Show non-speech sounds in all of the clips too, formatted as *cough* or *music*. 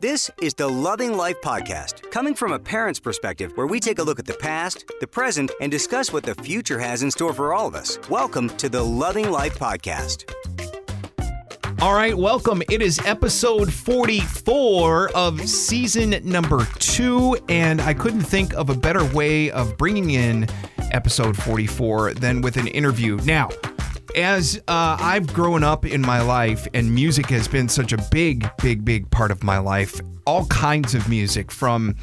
This is the Loving Life Podcast, coming from a parent's perspective, where we take a look at the past, the present, and discuss what the future has in store for all of us. Welcome to the Loving Life Podcast. All right, welcome. It is episode 44 of season number two, and I couldn't think of a better way of bringing in episode 44 than with an interview. Now, as uh, I've grown up in my life, and music has been such a big, big, big part of my life, all kinds of music from,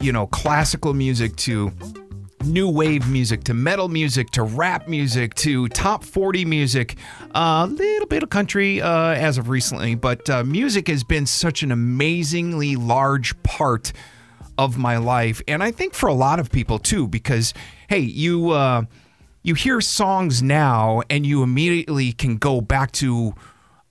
you know, classical music to new wave music to metal music to rap music to top 40 music, a little bit of country uh, as of recently, but uh, music has been such an amazingly large part of my life. And I think for a lot of people too, because, hey, you. You hear songs now and you immediately can go back to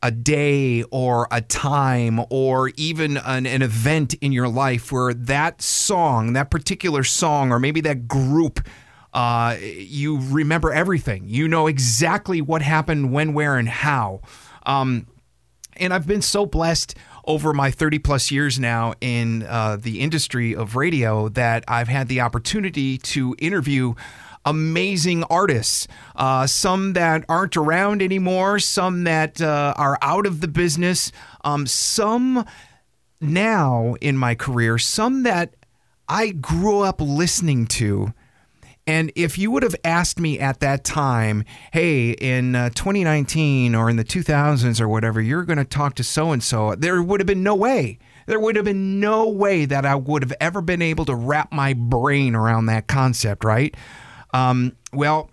a day or a time or even an, an, event in your life where that song, that particular song, or maybe that group, uh, you remember everything. You know exactly what happened, when, where, and how. Um, and I've been so blessed over my 30 plus years now in uh, the industry of radio that I've had the opportunity to interview amazing artists. Uh, some that aren't around anymore, some that uh, are out of the business, um, some now in my career, some that I grew up listening to. And if you would have asked me at that time, hey, in uh, 2019 or in the 2000s or whatever, you're going to talk to so and so, there would have been no way. There would have been no way that I would have ever been able to wrap my brain around that concept, right? Um, well,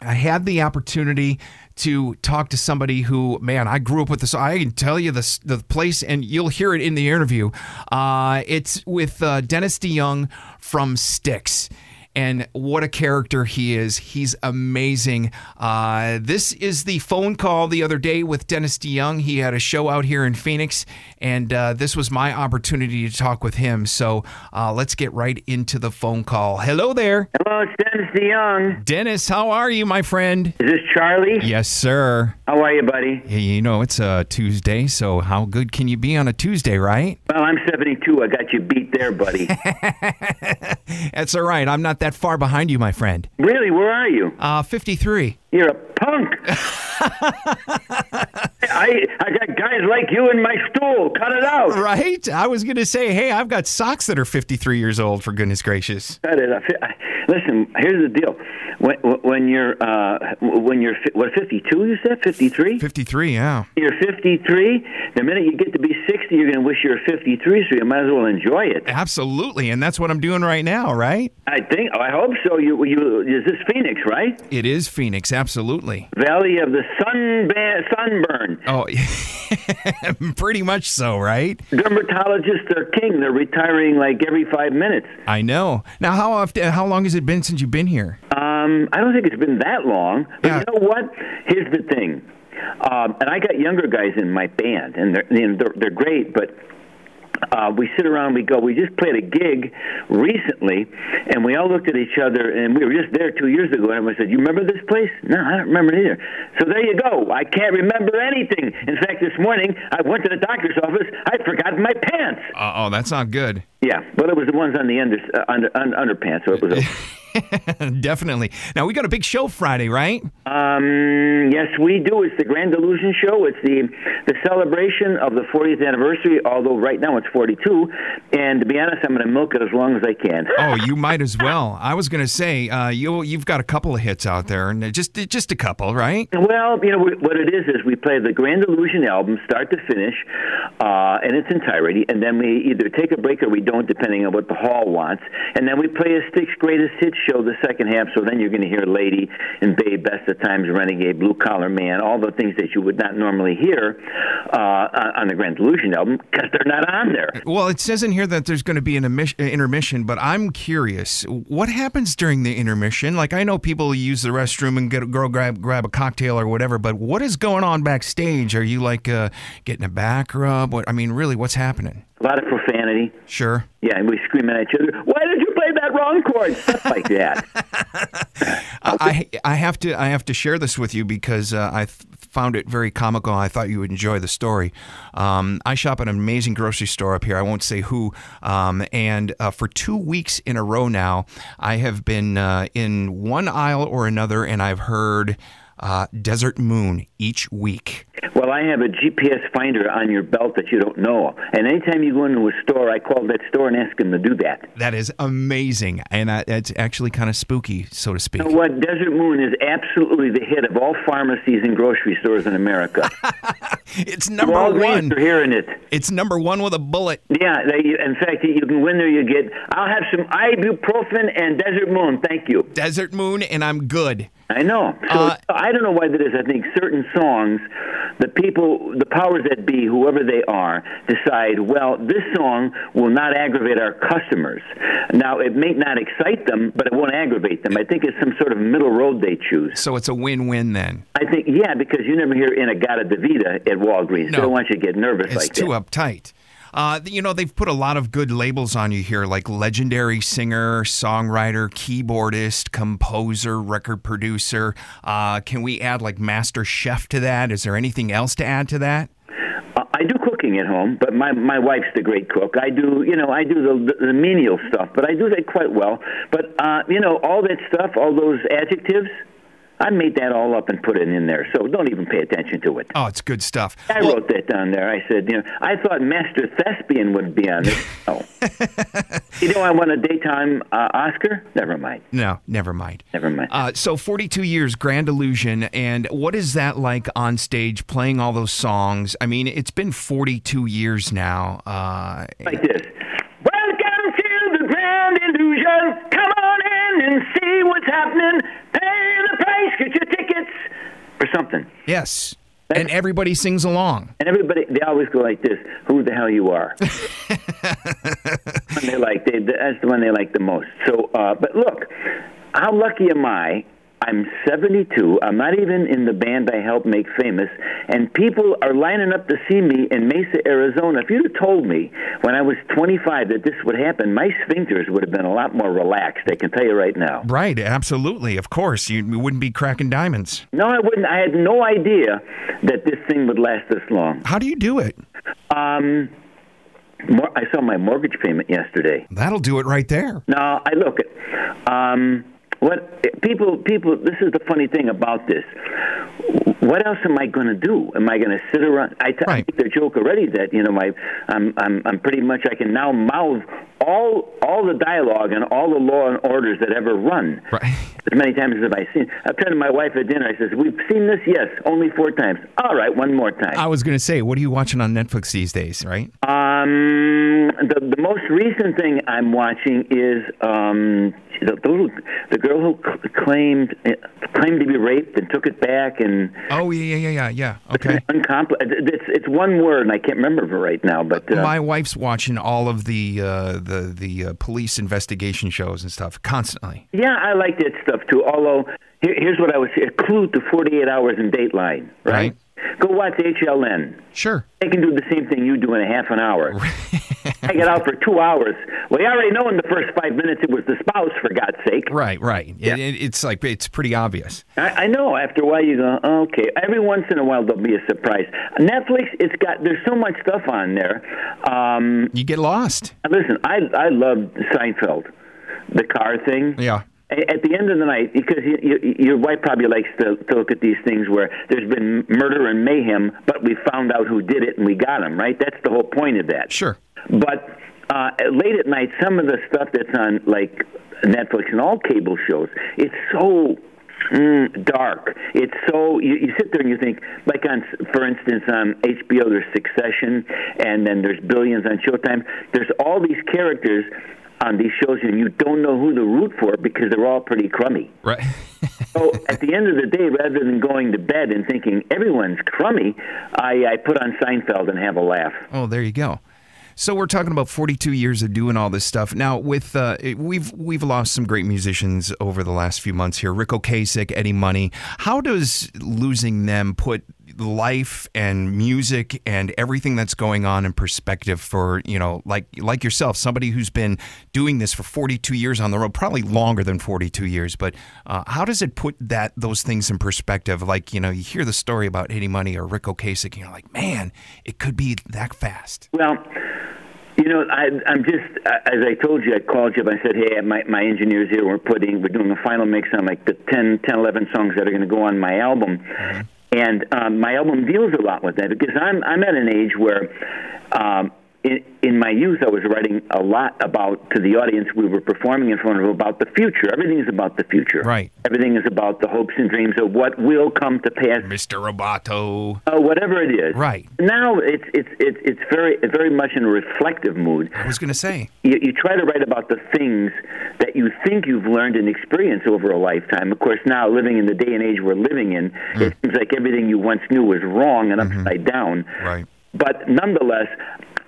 I had the opportunity to talk to somebody who, man, I grew up with this. I can tell you the, the place, and you'll hear it in the interview. Uh, it's with uh, Dennis DeYoung from Styx and what a character he is. He's amazing. Uh, this is the phone call the other day with Dennis DeYoung. He had a show out here in Phoenix, and uh, this was my opportunity to talk with him. So uh, let's get right into the phone call. Hello there. Hello, it's Dennis DeYoung. Dennis, how are you, my friend? Is this Charlie? Yes, sir. How are you, buddy? You know, it's a Tuesday, so how good can you be on a Tuesday, right? Well, I'm 72. I got you beat there, buddy. *laughs* That's all right. I'm not that far behind you, my friend. Really? Where are you? Uh, 53. You're a punk. *laughs* I I got guys like you in my stool. Cut it out. Right? I was going to say, hey, I've got socks that are 53 years old, for goodness gracious. Cut it. Listen, here's the deal. When, when you're uh, when you're what 52 you said 53 53 yeah you're 53 the minute you get to be 60 you're going to wish you were 53 so you might as well enjoy it absolutely and that's what I'm doing right now right I think I hope so you you is this Phoenix right it is Phoenix absolutely Valley of the sun sunburn oh *laughs* pretty much so right dermatologists are king they're retiring like every 5 minutes I know now how often how long has it been since you've been here um, I don't think it's been that long. But yeah. you know what? Here's the thing. Um, and I got younger guys in my band, and they're you know, they're, they're great, but uh, we sit around, we go. We just played a gig recently, and we all looked at each other, and we were just there two years ago. And I said, "You remember this place?" No, I don't remember either. So there you go. I can't remember anything. In fact, this morning I went to the doctor's office. I forgot my pants. Uh, oh, that's not good. Yeah, well, it was the ones on the under, uh, under, under underpants, so it was. *laughs* *laughs* Definitely. Now we got a big show Friday, right? Um, yes, we do. It's the Grand Illusion Show. It's the the celebration of the 40th anniversary. Although right now it's 42, and to be honest, I'm going to milk it as long as I can. *laughs* oh, you might as *laughs* well. I was going to say uh, you you've got a couple of hits out there, and just just a couple, right? Well, you know what it is is we play the Grand Illusion album start to finish uh, in its entirety, and then we either take a break or we don't, depending on what the hall wants, and then we play a Styx Greatest Hits show the second half. So then you're going to hear Lady and Babe, Best of Times, Renegade, Blue Collar Man, all the things that you would not normally hear uh, on the Grand Illusion album because they're not on there. Well, it says in here that there's going to be an intermission, but I'm curious, what happens during the intermission? Like I know people use the restroom and get go grab grab a cocktail or whatever, but what is going on backstage? Are you like uh, getting a back rub? What I mean, really, what's happening? A lot of profanity. Sure. Yeah, and we scream at each other. Why did you play that wrong chord? Stuff like that. *laughs* I I have to I have to share this with you because uh, I found it very comical. I thought you would enjoy the story. Um, I shop at an amazing grocery store up here. I won't say who. Um, and uh, for two weeks in a row now, I have been uh, in one aisle or another, and I've heard uh, Desert Moon each week. Well, I have a GPS finder on your belt that you don't know. And anytime you go into a store, I call that store and ask them to do that. That is amazing. And uh, it's actually kind of spooky, so to speak. You know what? Desert Moon is absolutely the hit of all pharmacies and grocery stores in America. *laughs* it's number one. You're hearing it. It's number one with a bullet. Yeah. They, in fact, you can win there. You get, I'll have some ibuprofen and Desert Moon. Thank you. Desert Moon, and I'm good. I know. So uh, I don't know why that is. I think certain songs, the people, the powers that be, whoever they are, decide, well, this song will not aggravate our customers. Now, it may not excite them, but it won't aggravate them. I think it's some sort of middle road they choose. So it's a win-win then. I think, yeah, because you never hear In-A-Gadda-Da-Vida at Walgreens. No. They don't want you to get nervous it's like that. It's too uptight. Uh, you know, they've put a lot of good labels on you here, like legendary singer, songwriter, keyboardist, composer, record producer. Uh, can we add like master chef to that? Is there anything else to add to that? Uh, I do cooking at home, but my my wife's the great cook. I do, you know, I do the the, the menial stuff, but I do that quite well. But uh, you know, all that stuff, all those adjectives I made that all up and put it in there, so don't even pay attention to it. Oh, it's good stuff. I well, wrote that down there. I said, you know, I thought Master Thespian would be on it. *laughs* Oh, you know, I won a daytime uh, Oscar. Never mind. No, never mind. Never mind. Uh, so, 42 years, Grand Illusion, and what is that like on stage, playing all those songs? I mean, it's been 42 years now. Uh, like this. Or something. Yes. That's, and everybody sings along. And everybody, they always go like this: "Who the hell you are?" *laughs* And they like they, that's the one they like the most. So, uh, but look, how lucky am I I'm 72. I'm not even in the band I helped make famous, and people are lining up to see me in Mesa, Arizona. If you'd have told me when I was 25 that this would happen, my sphincters would have been a lot more relaxed. I can tell you right now. Right, absolutely. Of course, you wouldn't be cracking diamonds. No, I wouldn't. I had no idea that this thing would last this long. How do you do it? Um. I saw my mortgage payment yesterday. That'll do it right there. No, I look at. Um, what people people this is the funny thing about this. What else am i going to do? Am i going to sit around? I, t- right. I make the joke already that you know my i'm i'm i'm pretty much i can now mouth all all the dialogue and all the law and orders that ever run. Right. as many times as i've seen i've turned to my wife at dinner i says we've seen this? Yes only four times. All right one more time. I was going to say what are you watching on netflix these days right? Um the the most recent thing i'm watching is um the, the, the girl who claimed claimed to be raped and took it back and oh yeah yeah yeah yeah okay. it's it's one word and I can't remember it right now but uh, my wife's watching all of the uh, the the uh, police investigation shows and stuff constantly. Yeah I like that stuff too although here, here's what I was a clue to 48 hours in Dateline right? right Go watch HLN. Sure. They can do the same thing you do in a half an hour. *laughs* I get out for two hours. Well, you already know in the first five minutes it was the spouse, for God's sake. Right, right. Yeah. It, it's like it's pretty obvious. I, I know. After a while, you go, okay. Every once in a while, there'll be a surprise. Netflix, it's got there's so much stuff on there. Um, you get lost. Listen, I I love Seinfeld, the car thing. Yeah at the end of the night, because you, you, your wife probably likes to, to look at these things where there's been murder and mayhem, but we found out who did it and we got him, right? That's the whole point of that. Sure. But uh, late at night, some of the stuff that's on like Netflix and all cable shows, it's so Mm, dark. It's so you, you sit there and you think, like on, for instance, on HBO, there's Succession, and then there's Billions on Showtime. There's all these characters on these shows, and you don't know who to root for because they're all pretty crummy. Right. *laughs* so at the end of the day, rather than going to bed and thinking everyone's crummy, I, I put on Seinfeld and have a laugh. Oh, there you go. So we're talking about 42 years of doing all this stuff. Now, with uh, we've we've lost some great musicians over the last few months here. Ric Ocasek, Eddie Money. How does losing them put life and music and everything that's going on in perspective for you know like like yourself somebody who's been doing this for 42 years on the road probably longer than 42 years but uh, how does it put that those things in perspective like you know you hear the story about Eddie Money or Ric Ocasek and you're like man it could be that fast well you know, I, I'm just as I told you, I called you. I said, "Hey, my my engineers here. We're putting, we're doing a final mix on like the 10, 10 11 songs that are going to go on my album." Mm-hmm. And um, my album deals a lot with that because I'm I'm at an age where um, in, in my youth, I was writing a lot about to the audience we were performing in front of about the future. Everything is about the future. Right. Everything is about the hopes and dreams of what will come to pass. Mr. Roboto. Uh, whatever it is. Right. Now it's it's it's it's very very much in a reflective mood. I was going to say. You, you try to write about the things that you think you've learned and experienced over a lifetime. Of course, now living in the day and age we're living in, mm. it seems like everything you once knew was wrong and mm-hmm. upside down. Right. But nonetheless,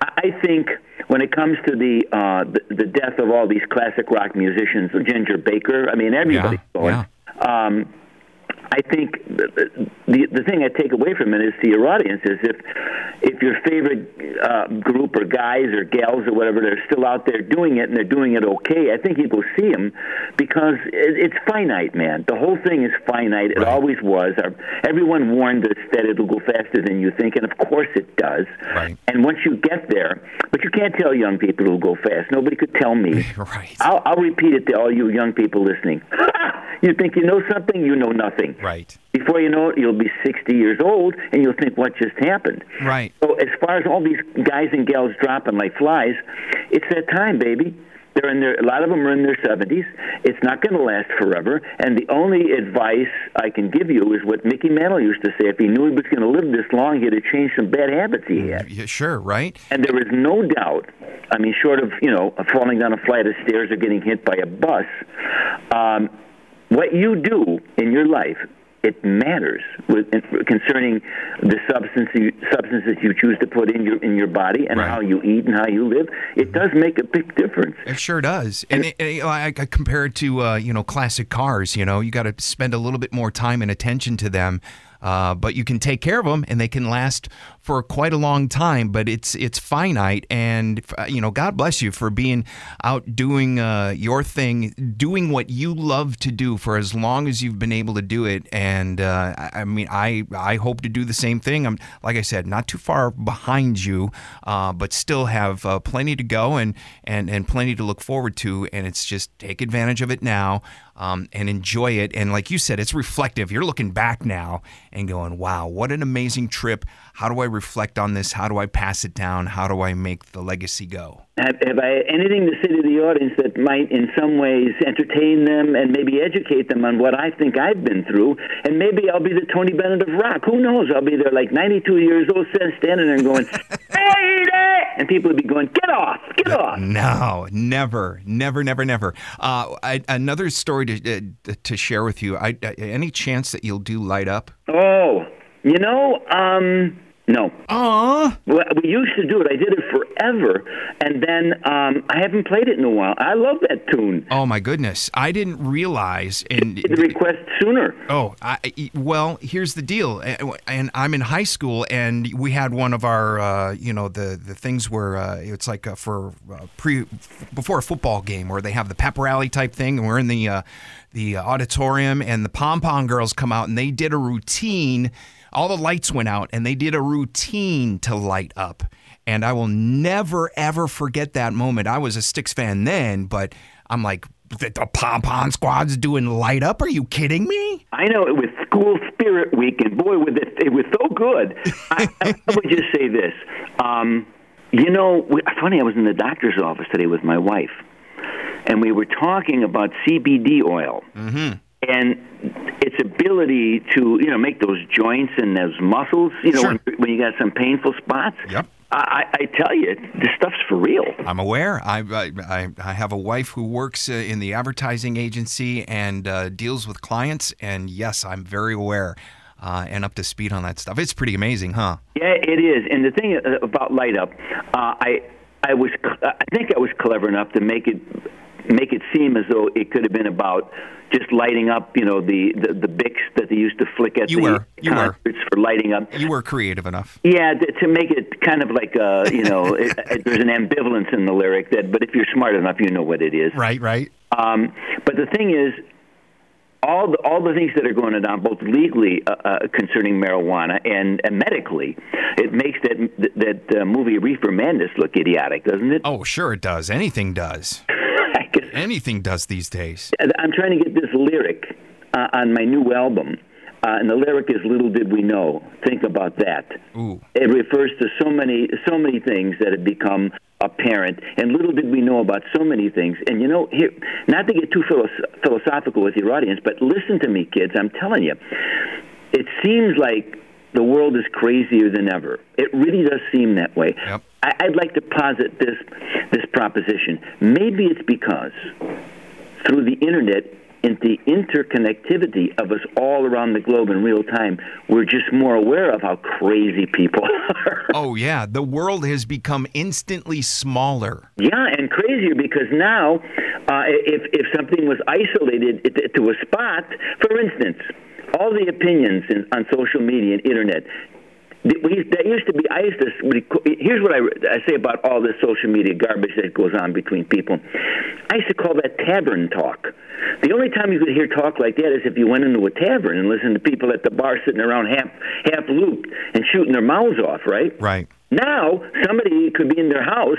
I think when it comes to the, uh, the the death of all these classic rock musicians, Ginger Baker, I mean everybody's yeah, going. Yeah. Um, I think the, the the thing I take away from it is to your audience is if if your favorite uh, group or guys or gals or whatever they're still out there doing it and they're doing it okay, I think you go see them because it, it's finite, man. The whole thing is finite. It right. always was. Our, everyone warned us that it'll go faster than you think, and of course it does. Right. And once you get there, but you can't tell young people it'll go fast. Nobody could tell me. *laughs* right. I'll, I'll repeat it to all you young people listening. *laughs* you think you know something, you know nothing. Right. Before you know it, you'll be 60 years old, and you'll think, what just happened? Right. So as far as all these guys and gals dropping like flies, it's that time, baby. They're in their, a lot of them are in their 70s. It's not going to last forever. And the only advice I can give you is what Mickey Mantle used to say: if he knew he was going to live this long, he'd have changed some bad habits he had. Yeah, sure, right. And there is no doubt. I mean, short of you know falling down a flight of stairs or getting hit by a bus, um, what you do in your life it matters with, concerning the substance you, substances you choose to put in your in your body and right. how you eat and how you live. It does make a big difference. It sure does. And it, it, I, I compare it to uh, you know classic cars. You know, you got to spend a little bit more time and attention to them. Uh, but you can take care of them and they can last for quite a long time but it's it's finite and uh, you know god bless you for being out doing uh, your thing doing what you love to do for as long as you've been able to do it and uh, I, mean i i hope to do the same thing i'm like i said not too far behind you uh, but still have uh, plenty to go and and and plenty to look forward to and it's just take advantage of it now um, and enjoy it. And like you said, it's reflective. You're looking back now and going, wow, what an amazing trip. How do I reflect on this? How do I pass it down? How do I make the legacy go? Have, have I anything to say to the audience that might, in some ways, entertain them and maybe educate them on what I think I've been through? And maybe I'll be the Tony Bennett of rock. Who knows? I'll be there like 92 years old, standing there and going, *laughs* "Hey, and people would be going, "Get off, get off." No, never, never, never, never. Uh, I, another story to uh, to share with you. I, uh, any chance that you'll do light up? Oh, you know, um, no. Aww. Well, we used to do it. I did it forever, and then um, I haven't played it in a while. I love that tune. Oh my goodness! I didn't realize. And the request sooner. Oh, I, well, here's the deal. And I'm in high school, and we had one of our, uh, you know, the the things where uh, it's like uh, for uh, pre before a football game where they have the pep rally type thing, and we're in the uh, the auditorium, and the pom pom girls come out, and they did a routine all the lights went out and they did a routine to light up. And I will never, ever forget that moment. I was a Styx fan then, but I'm like, the, the pom pom squad's doing light up? Are you kidding me? I know it was school spirit week, and boy, with it, it was so good. *laughs* I, I would just say this. Um, you know, funny, I was in the doctor's office today with my wife, and we were talking about CBD oil. Mm-hmm and its ability to you know make those joints and those muscles you know sure. when, when you got some painful spots yep I, I tell you, this stuff's for real. I'm aware. I I, I have a wife who works uh, in the advertising agency and uh, deals with clients, and yes, I'm very aware uh, and up to speed on that stuff. It's pretty amazing, huh? Yeah, it is. And the thing uh, about Light Up, uh, I I was I think I was clever enough to make it make it seem as though it could have been about just lighting up, you know, the the, the bics that they used to flick at You the were. You were. concerts for lighting up. You were creative enough. Yeah, to make it kind of like uh, you know, *laughs* it, it, there's an ambivalence in the lyric that, but if you're smart enough, you know what it is. Right, right. Um, but the thing is, all the, all the things that are going on, both legally uh, uh, concerning marijuana and, and medically, it makes that that uh, movie Reefer Madness look idiotic, doesn't it? Oh, sure it does. Anything does. I Anything does these days. I'm trying to get this lyric uh, on my new album, uh, and the lyric is "Little did we know." Think about that. Ooh. It refers to so many so many things that have become apparent, and little did we know about so many things. And you know, here, not to get too philosoph- philosophical with your audience, but listen to me, kids. I'm telling you, it seems like the world is crazier than ever. It really does seem that way. Yep. I, I'd like to posit this this proposition. Maybe it's because through the internet and the interconnectivity of us all around the globe in real time, we're just more aware of how crazy people *laughs* are. Oh, yeah. The world has become instantly smaller. Yeah, and crazier because now, uh, if if something was isolated to- to a spot, for instance, all the opinions in, on social media and internet. That used to be. I used to. Here's what I, I say about all this social media garbage that goes on between people. I used to call that tavern talk. The only time you could hear talk like that is if you went into a tavern and listened to people at the bar sitting around half half looped and shooting their mouths off. Right. Right. Now, somebody could be in their house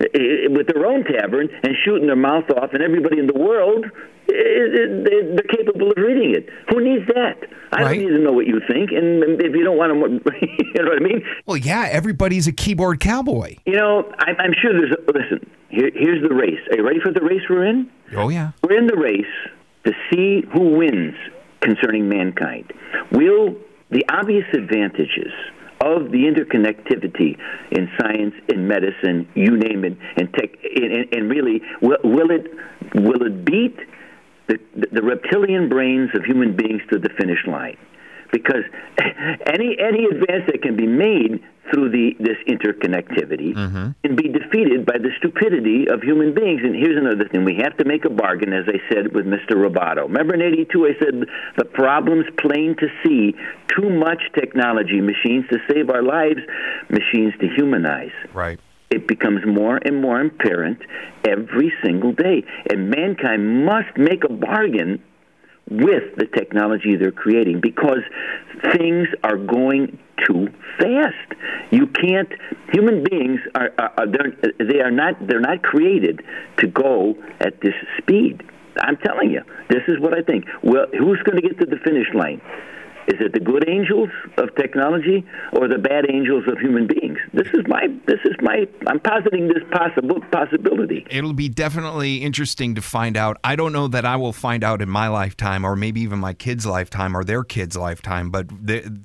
eh, with their own tavern and shooting their mouth off, and everybody in the world, eh, eh, they- they're capable of reading it. Who needs that? I Right. don't need to know what you think, and if you don't want to, *laughs* you know what I mean? Well, yeah, everybody's a keyboard cowboy. You know, I, I'm sure there's. A, listen, here, here's the race. Are you ready for the race we're in? Oh, yeah. We're in the race to see who wins concerning mankind. Will the obvious advantages of the interconnectivity in science, in medicine, you name it, and tech, and, and really, will, will it will it beat the, the reptilian brains of human beings to the finish line? Because *laughs* any any advance that can be made through the this interconnectivity and be defeated by the stupidity of human beings. And here's another thing: we have to make a bargain, as I said with Mr. Roboto. Remember in '82, I said the problem's plain to see: too much technology, machines to save our lives, machines to humanize Right. it becomes more and more apparent every single day. And mankind must make a bargain with the technology they're creating because things are going too fast. You can't. Human beings are, are, are they are not they're not created to go at this speed. I'm telling you, this is what I think. Well, who's going to get to the finish line? Is it the good angels of technology or the bad angels of human beings? This is my. This is my. I'm positing this possible possibility. It'll be definitely interesting to find out. I don't know that I will find out in my lifetime or maybe even my kids' lifetime or their kids' lifetime, but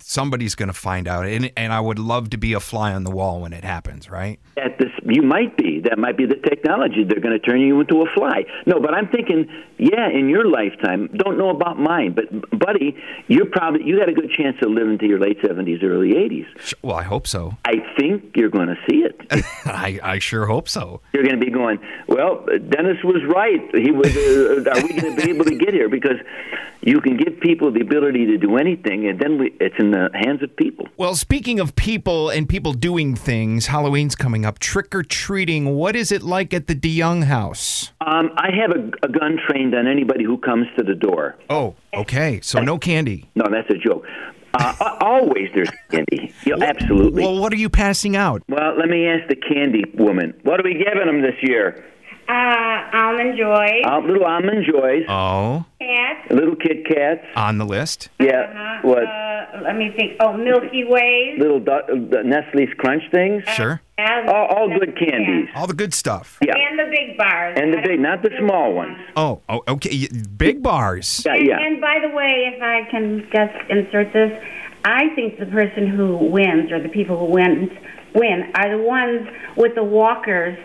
somebody's going to find out. And, and I would love to be a fly on the wall when it happens, right? At this, you might be. That might be the technology. They're going to turn you into a fly. No, but I'm thinking, yeah, in your lifetime. Don't know about mine, but buddy, you're probably you got a good chance to live into your late 70s, early 80s. Well, I hope so. I think you're going to see it. *laughs* I, I sure hope so. you're going to be going, well, Dennis was right. He was. Uh, are we going to be able to get here? Because you can give people the ability to do anything, and then we, it's in the hands of people. Well, speaking of people and people doing things, Halloween's coming up. Trick or treating. What is it like at the DeYoung house? Um, I have a, a gun trained on anybody who comes to the door. Oh, okay. So no candy. No, that's a joke. Uh, always there's candy. Yeah, absolutely. Well, what are you passing out? Well, let me ask the candy woman. What are we giving them this year? Uh, almond joy, Uh, little almond joys, Oh, cat. little Kit Kats. on the list. Yeah, Uh-huh. what? Uh, let me think. Oh, Milky Ways. little du- uh, Nestle's Crunch things. Sure. Yeah, All, all good candies. All the good stuff. Yeah, And the big bars. and the big, don't- the small ones. Oh, oh, okay. Big bars. Yeah, And, yeah. and by the way, if I can just insert this, I think the person who wins or the people who win win are the ones with the walkers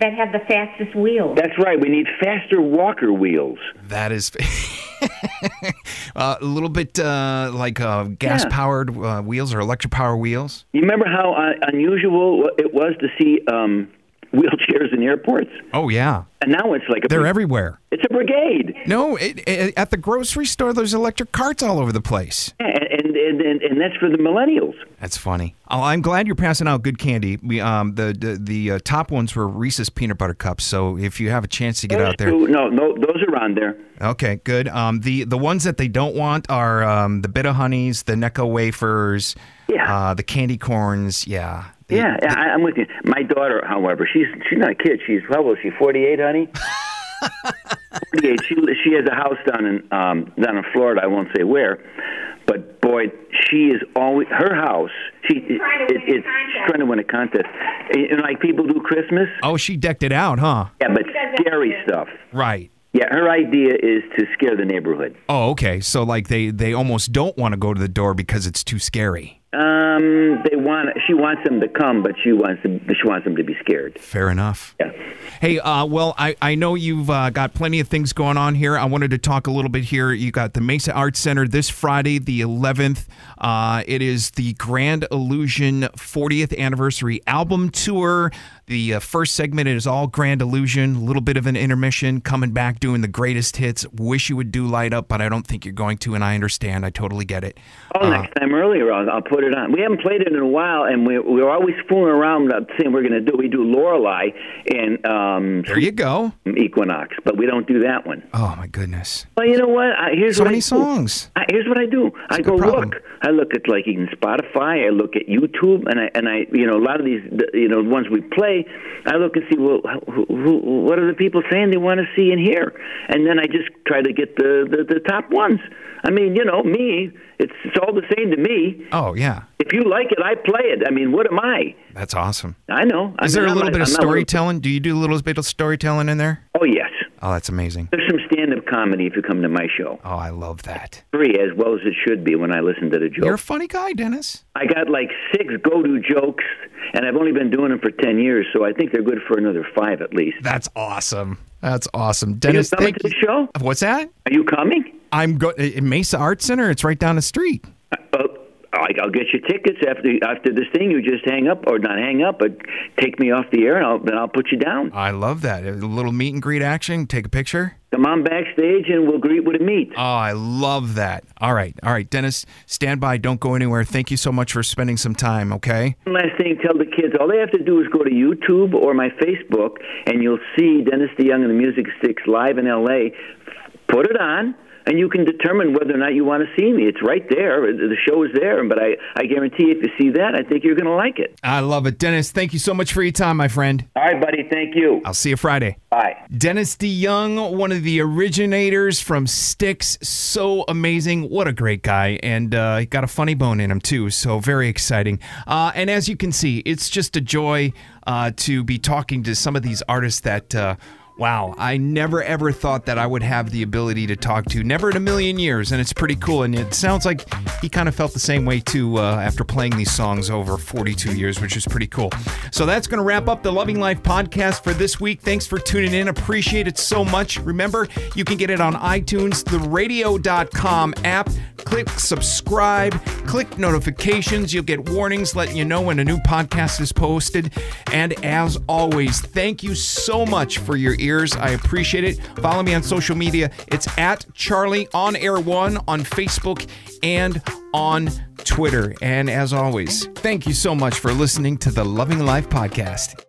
that have the fastest wheels. That's right. We need faster walker wheels. That is *laughs* uh, a little bit uh, like uh, gas powered uh, wheels or electric power wheels. You remember how uh, unusual it was to see um, wheelchairs in airports. Oh yeah, And now it's like a they're everywhere. it's a brigade. No, it, it, at the grocery store, there's electric carts all over the place. And, and, and, and, and that's for the millennials. That's funny. Oh, I'm glad you're passing out good candy. We um the the, the uh, top ones were Reese's peanut butter cups. So if you have a chance to get out there, two- No, no, those are on there. okay, good. Um, the the ones that they don't want are um the Bit-O-Honeys, the Necco wafers, Yeah. uh, the candy corns. Yeah. The- Yeah, I, I'm with you. My daughter, however, she's she's not a kid. She's how old is she? Forty eight, honey. *laughs* Forty eight. She she has a house down in um, down in Florida. I won't say where, but boy, she is always her house. She trying to it, win it's she's trying to win a contest. And, and like people do Christmas. Oh, she decked it out, huh? Yeah, but scary stuff. Right. Yeah, her idea is to scare the neighborhood. Oh, okay. So like they they almost don't want to go to the door because it's too scary. Um, they want she wants them to come, but she wants them she wants them to be scared. Fair enough. Yeah. Hey, uh, well, I, I know you've uh, got plenty of things going on here. I wanted to talk a little bit here. You got the Mesa Arts Center this Friday, the 11th. Uh, it is the Grand Illusion 40th anniversary album tour. The uh, first segment is all Grand Illusion, a little bit of an intermission, coming back doing the greatest hits. Wish you would do Light Up, but I don't think you're going to, and I understand. I totally get it. Oh, next time earlier, I'll, I'll put it on. We haven't played it in a while, and we, we're always fooling around uh, saying we're going to do. We do Lorelei and um, There you go. Equinox, but we don't do that one. Oh, my goodness. Well, you know what? I, here's So what many I songs. I, here's what I do. I a go look. I look at like even Spotify. I look at YouTube, and I and I you know a lot of these you know ones we play. I look and see well who, who, what are the people saying they want to see and hear, and then I just try to get the, the the top ones. I mean, you know, me. It's it's all the same to me. Oh, yeah. If you like it, I play it. I mean, what am I? That's awesome. I know. I Is mean, there a I'm little not- bit of I'm storytelling? Do you do a little bit of storytelling in there? Oh yes. Oh, that's amazing. There's some stand-up comedy if you come to my show. Oh, I love that. Free as well as it should be when I listen to the joke. You're a funny guy, Dennis. I got like six go-to jokes, and I've only been doing them for ten years, so I think they're good for another five at least. That's awesome. That's awesome, Are you Dennis. coming Thank to the show? What's that? Are you coming? I'm going. in uh, Mesa Arts Center. It's right down the street. I'll get you tickets after after this thing. You just hang up, or not hang up, but take me off the air, and I'll, then I'll put you down. I love that. A little meet and greet action. Take a picture. Come on backstage, and we'll greet with a meet. Oh, I love that. All right, all right, Dennis. Stand by. Don't go anywhere. Thank you so much for spending some time. Okay. One last thing, tell the kids all they have to do is go to YouTube or my Facebook, and you'll see Dennis DeYoung and the Music Styx live in L.A. Put it on, and you can determine whether or not you want to see me. It's right there. The show is there, but I, I guarantee if you see that, I think you're going to like it. I love it, Dennis. Thank you so much for your time, my friend. All right, buddy. Thank you. I'll see you Friday. Bye. Dennis DeYoung, one of the originators from Styx. So amazing. What a great guy. And uh, he got a funny bone in him, too. So very exciting. Uh, and as you can see, it's just a joy uh, to be talking to some of these artists that. Wow, I never ever thought that I would have the ability to talk to. Never in a million years, and it's pretty cool. And it sounds like he kind of felt the same way too uh, after playing these songs over 42 years, which is pretty cool. So that's going to wrap up the Loving Life podcast for this week. Thanks for tuning in. Appreciate it so much. Remember, you can get it on iTunes, the radio.com app. Click subscribe, click notifications. You'll get warnings letting you know when a new podcast is posted. And as always, thank you so much for your ears. I appreciate it. Follow me on social media. It's at Charlie on Air One on Facebook and on Twitter. And as always, thank you so much for listening to the Loving Life podcast.